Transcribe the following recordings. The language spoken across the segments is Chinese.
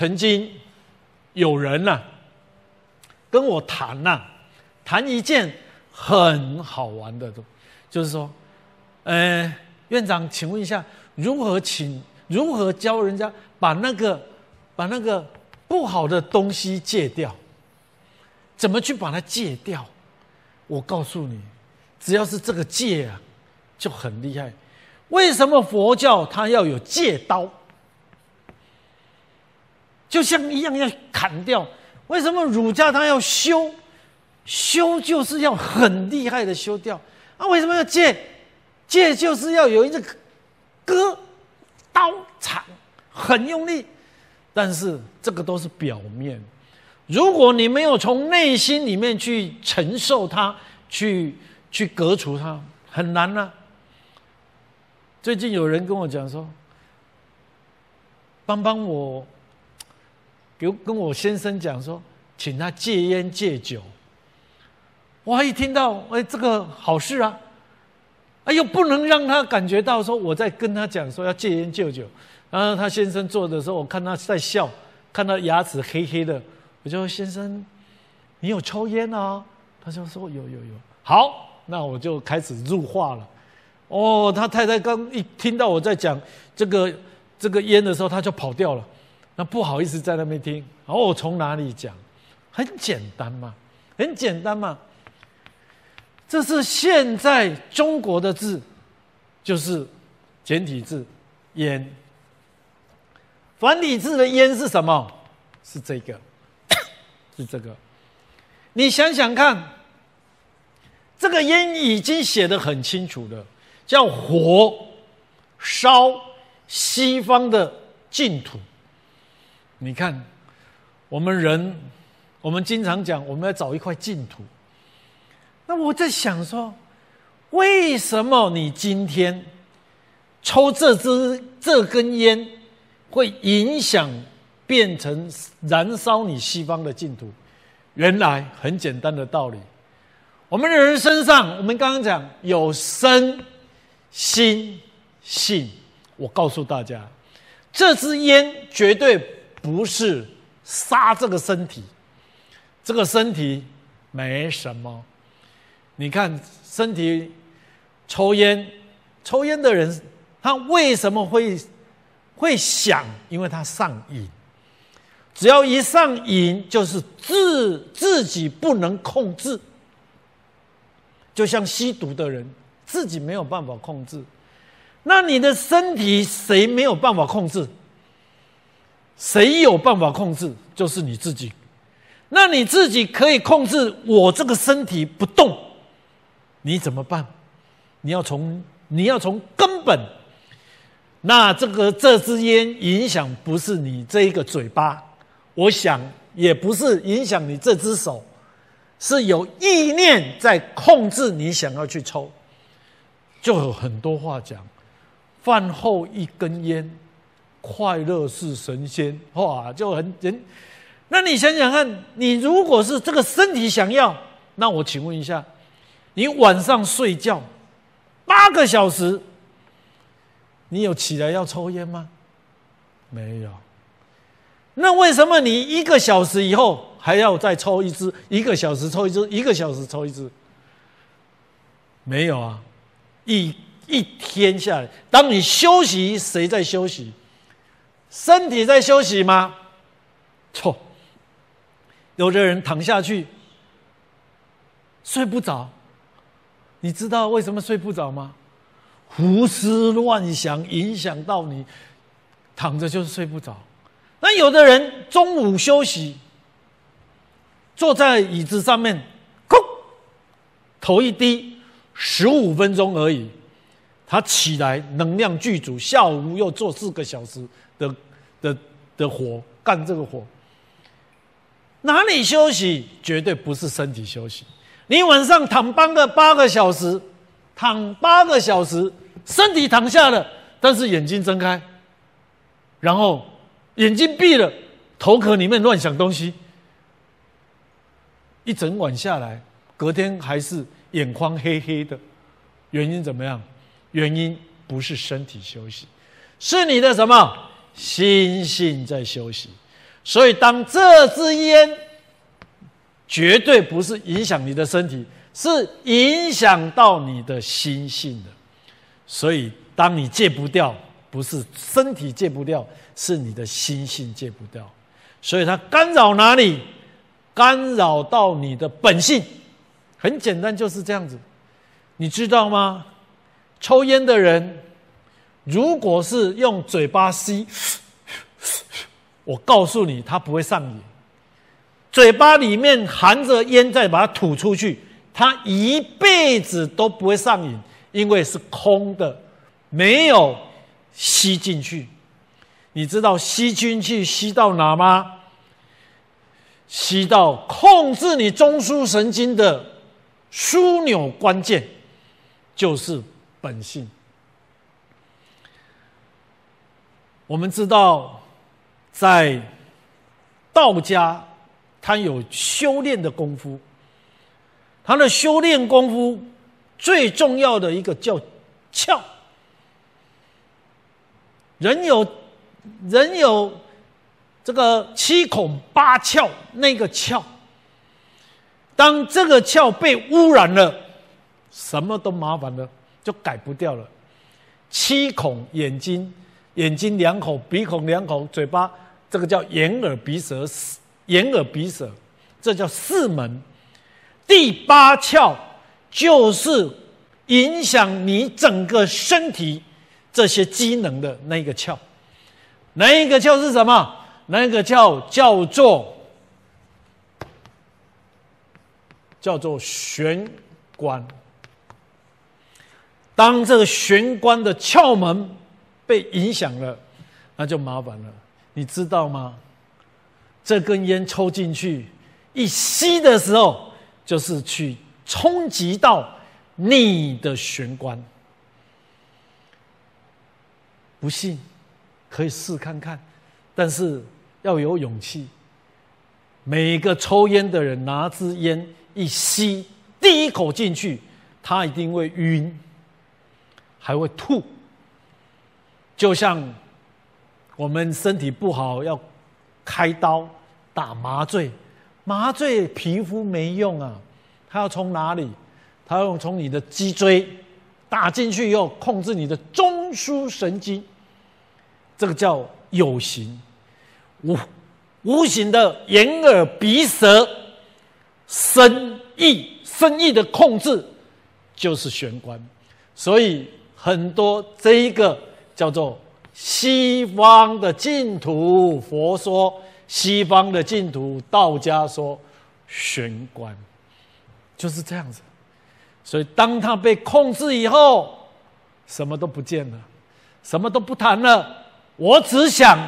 曾经有人呐跟我谈呐，谈一件很好玩的，就是说，呃，院长，请问一下，如何请如何教人家把那个把那个不好的东西戒掉？怎么去把它戒掉？我告诉你，只要是这个戒啊，就很厉害。为什么佛教它要有戒刀？就像一样要砍掉。为什么儒家他要修？修就是要很厉害的修掉。啊，为什么要戒？戒就是要有一个割刀铲，很用力。但是这个都是表面。如果你没有从内心里面去承受它，去去革除它，很难呢。最近有人跟我讲说：“帮帮我，给跟我先生讲说，请他戒烟戒酒。”我一听到，哎，这个好事啊！哎呦，不能让他感觉到说我在跟他讲说要戒烟戒酒。然后他先生做的时候，我看他在笑，看他牙齿黑黑的。我就说：“先生，你有抽烟啊？”他就说：“有有有。”好，那我就开始入话了。哦，他太太刚一听到我在讲这个这个烟的时候，他就跑掉了。那不好意思在那边听。然后我从哪里讲？很简单嘛，很简单嘛。这是现在中国的字，就是简体字“烟”。繁体字的“烟”是什么？是这个。是这个，你想想看，这个烟已经写的很清楚了，叫火烧西方的净土。你看，我们人，我们经常讲，我们要找一块净土。那我在想说，为什么你今天抽这支这根烟会影响？变成燃烧你西方的净土，原来很简单的道理。我们人身上，我们刚刚讲有身、心、性。我告诉大家，这支烟绝对不是杀这个身体，这个身体没什么。你看，身体抽烟，抽烟的人他为什么会会想？因为他上瘾。只要一上瘾，就是自自己不能控制，就像吸毒的人，自己没有办法控制。那你的身体谁没有办法控制？谁有办法控制？就是你自己。那你自己可以控制我这个身体不动，你怎么办？你要从你要从根本。那这个这支烟影响不是你这一个嘴巴。我想也不是影响你这只手，是有意念在控制你想要去抽，就有很多话讲。饭后一根烟，快乐是神仙，哇，就很人。那你想想看，你如果是这个身体想要，那我请问一下，你晚上睡觉八个小时，你有起来要抽烟吗？没有。那为什么你一个小时以后还要再抽一支？一个小时抽一支，一个小时抽一支？没有啊！一一天下来，当你休息，谁在休息？身体在休息吗？错。有的人躺下去睡不着，你知道为什么睡不着吗？胡思乱想影响到你，躺着就是睡不着。那有的人中午休息，坐在椅子上面，咕，头一低，十五分钟而已，他起来能量具足，下午又做四个小时的的的活，干这个活，哪里休息？绝对不是身体休息。你晚上躺八个八个小时，躺八个小时，身体躺下了，但是眼睛睁开，然后。眼睛闭了，头壳里面乱想东西，一整晚下来，隔天还是眼眶黑黑的，原因怎么样？原因不是身体休息，是你的什么心性在休息。所以当这支烟绝对不是影响你的身体，是影响到你的心性的。所以当你戒不掉，不是身体戒不掉，是你的心性戒不掉。所以它干扰哪里？干扰到你的本性。很简单，就是这样子。你知道吗？抽烟的人，如果是用嘴巴吸，我告诉你，他不会上瘾。嘴巴里面含着烟，再把它吐出去，他一辈子都不会上瘾，因为是空的，没有吸进去。你知道吸进去吸到哪吗？吸到控制你中枢神经的枢纽关键。就是本性。我们知道，在道家，他有修炼的功夫。他的修炼功夫最重要的一个叫窍。人有人有这个七孔八窍，那个窍，当这个窍被污染了。什么都麻烦了，就改不掉了。七孔眼睛，眼睛两口，鼻孔两口，嘴巴这个叫眼耳鼻舌，眼耳鼻舌，这叫四门。第八窍就是影响你整个身体这些机能的那个窍。那一个窍是什么？那个窍叫做叫做玄关。当这个玄关的窍门被影响了，那就麻烦了。你知道吗？这根烟抽进去，一吸的时候，就是去冲击到你的玄关。不信，可以试看看，但是要有勇气。每个抽烟的人拿支烟一吸，第一口进去，他一定会晕。还会吐，就像我们身体不好要开刀打麻醉，麻醉皮肤没用啊，它要从哪里？它要从你的脊椎打进去，以后控制你的中枢神经，这个叫有形，无无形的眼耳鼻舌身意身意的控制就是玄关，所以。很多这一个叫做西方的净土，佛说西方的净土，道家说玄关，就是这样子。所以当他被控制以后，什么都不见了，什么都不谈了。我只想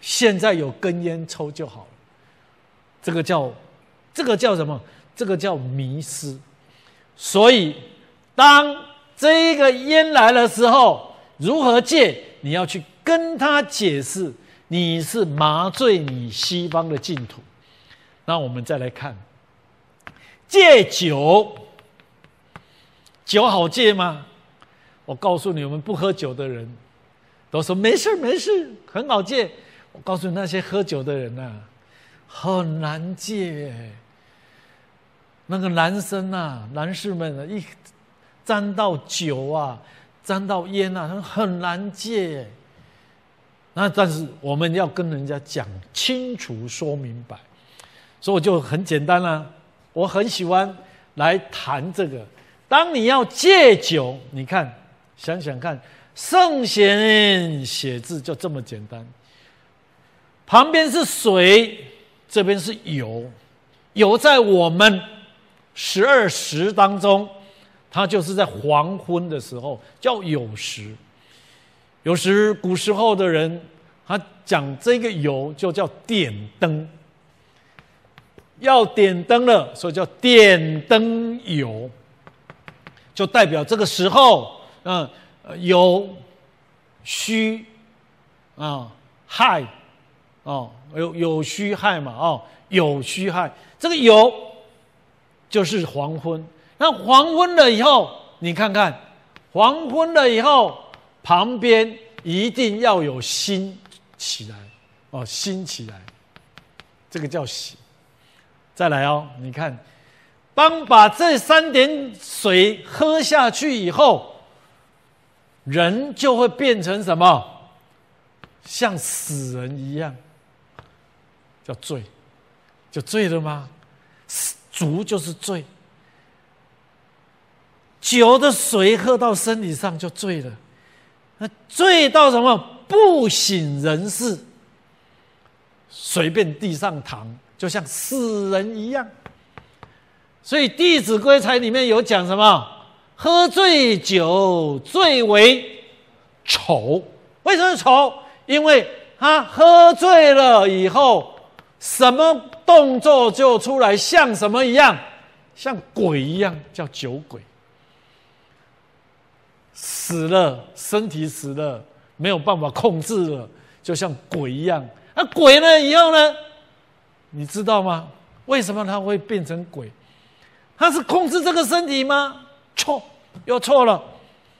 现在有根烟抽就好了。这个叫这个叫什么？这个叫迷失。所以当。这个烟来的时候，如何戒？你要去跟他解释，你是麻醉你西方的净土。那我们再来看，戒酒，酒好戒吗？我告诉你，我们不喝酒的人都说没事没事，很好戒。我告诉你，那些喝酒的人呐，很难戒。那个男生呐，男士们啊，一。沾到酒啊，沾到烟啊，很难戒。那但是我们要跟人家讲清楚、说明白，所以我就很简单了。我很喜欢来谈这个。当你要戒酒，你看，想想看，圣贤写字就这么简单。旁边是水，这边是油，油在我们十二时当中。它就是在黄昏的时候叫酉时，有时古时候的人他讲这个酉就叫点灯，要点灯了，所以叫点灯酉，就代表这个时候，嗯，有虚啊害哦，有有虚害嘛哦，有虚害，这个酉就是黄昏。那黄昏了以后，你看看，黄昏了以后，旁边一定要有星起来，哦，星起来。这个叫喜。再来哦，你看，当把这三点水喝下去以后，人就会变成什么？像死人一样，叫醉，就醉了吗？死足就是醉，酒的水喝到身体上就醉了，那醉到什么？不省人事，随便地上躺，就像死人一样。所以《弟子规》才里面有讲什么？喝醉酒最为丑，为什么丑？因为他喝醉了以后，什么动作就出来，像什么一样，像鬼一样，叫酒鬼。死了，身体死了，没有办法控制了，就像鬼一样。那鬼呢？以后呢？你知道吗？为什么他会变成鬼？他是控制这个身体吗？错，又错了，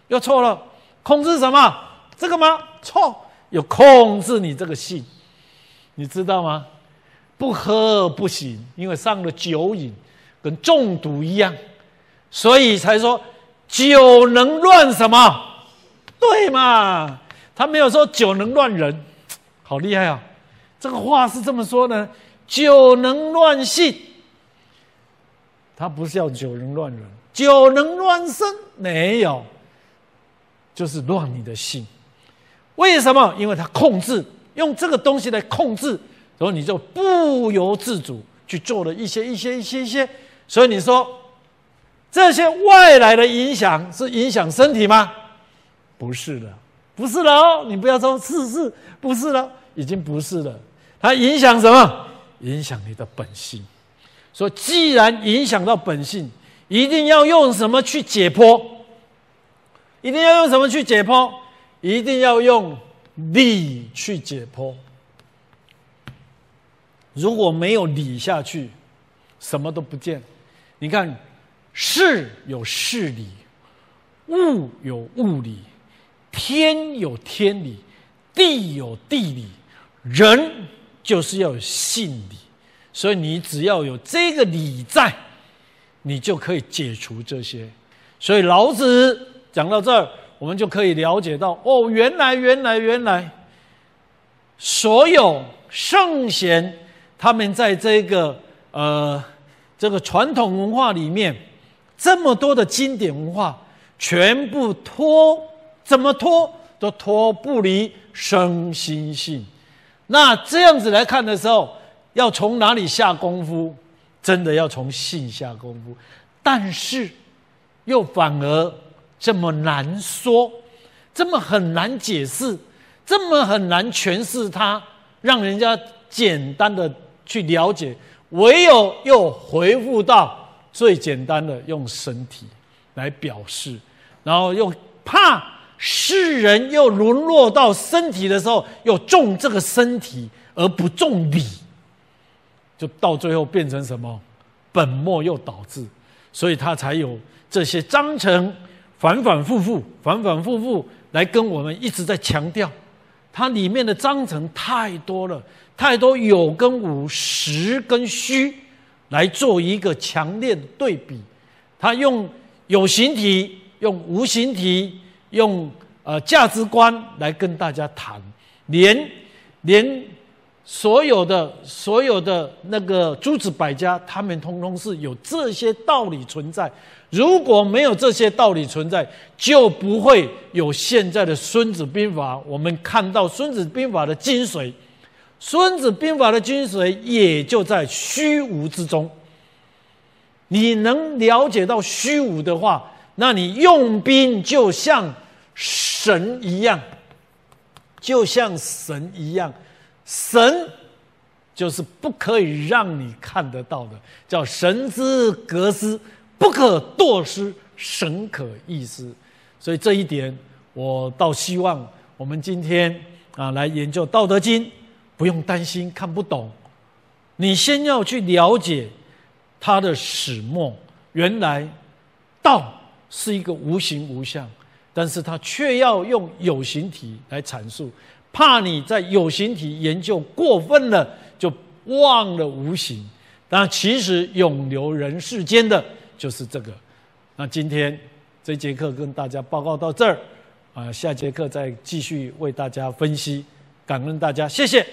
又错了。控制什么？这个吗？错。有控制你这个性，你知道吗？不喝不行，因为上了酒瘾，跟中毒一样，所以才说酒能乱什么？对嘛？他没有说酒能乱人，好厉害啊！这个话是这么说呢：酒能乱性，他不是要酒能乱人，酒能乱身，没有，就是乱你的性。为什么？因为他控制，用这个东西来控制，然后你就不由自主去做了一些、一些、一些、一些。所以你说这些外来的影响是影响身体吗？不是的，不是的哦！你不要说是是，不是了，已经不是了。它影响什么？影响你的本性。说既然影响到本性，一定要用什么去解剖？一定要用什么去解剖？一定要用理去解剖。如果没有理下去，什么都不见。你看，事有事理，物有物理，天有天理，地有地理，人就是要有性理。所以你只要有这个理在，你就可以解除这些。所以老子讲到这儿。我们就可以了解到，哦，原来，原来，原来，所有圣贤他们在这个呃这个传统文化里面，这么多的经典文化，全部脱怎么脱都脱不离生心性。那这样子来看的时候，要从哪里下功夫？真的要从性下功夫，但是又反而。这么难说，这么很难解释，这么很难诠释它，让人家简单的去了解，唯有又回复到最简单的用身体来表示，然后又怕世人又沦落到身体的时候，又重这个身体而不重理，就到最后变成什么？本末又倒置，所以他才有这些章程。反反复复，反反复复来跟我们一直在强调，它里面的章程太多了，太多有跟无、实跟虚。来做一个强烈的对比。他用有形体，用无形体，用呃价值观来跟大家谈，连连所有的所有的那个诸子百家，他们通通是有这些道理存在。如果没有这些道理存在，就不会有现在的《孙子兵法》。我们看到《孙子兵法》的精髓，《孙子兵法》的精髓也就在虚无之中。你能了解到虚无的话，那你用兵就像神一样，就像神一样。神就是不可以让你看得到的，叫神之格斯。不可堕失，神可易失，所以这一点，我倒希望我们今天啊来研究《道德经》，不用担心看不懂。你先要去了解它的始末，原来道是一个无形无相，但是它却要用有形体来阐述，怕你在有形体研究过分了，就忘了无形。但其实永留人世间的就是这个。那今天这节课跟大家报告到这儿，啊，下节课再继续为大家分析。感恩大家，谢谢。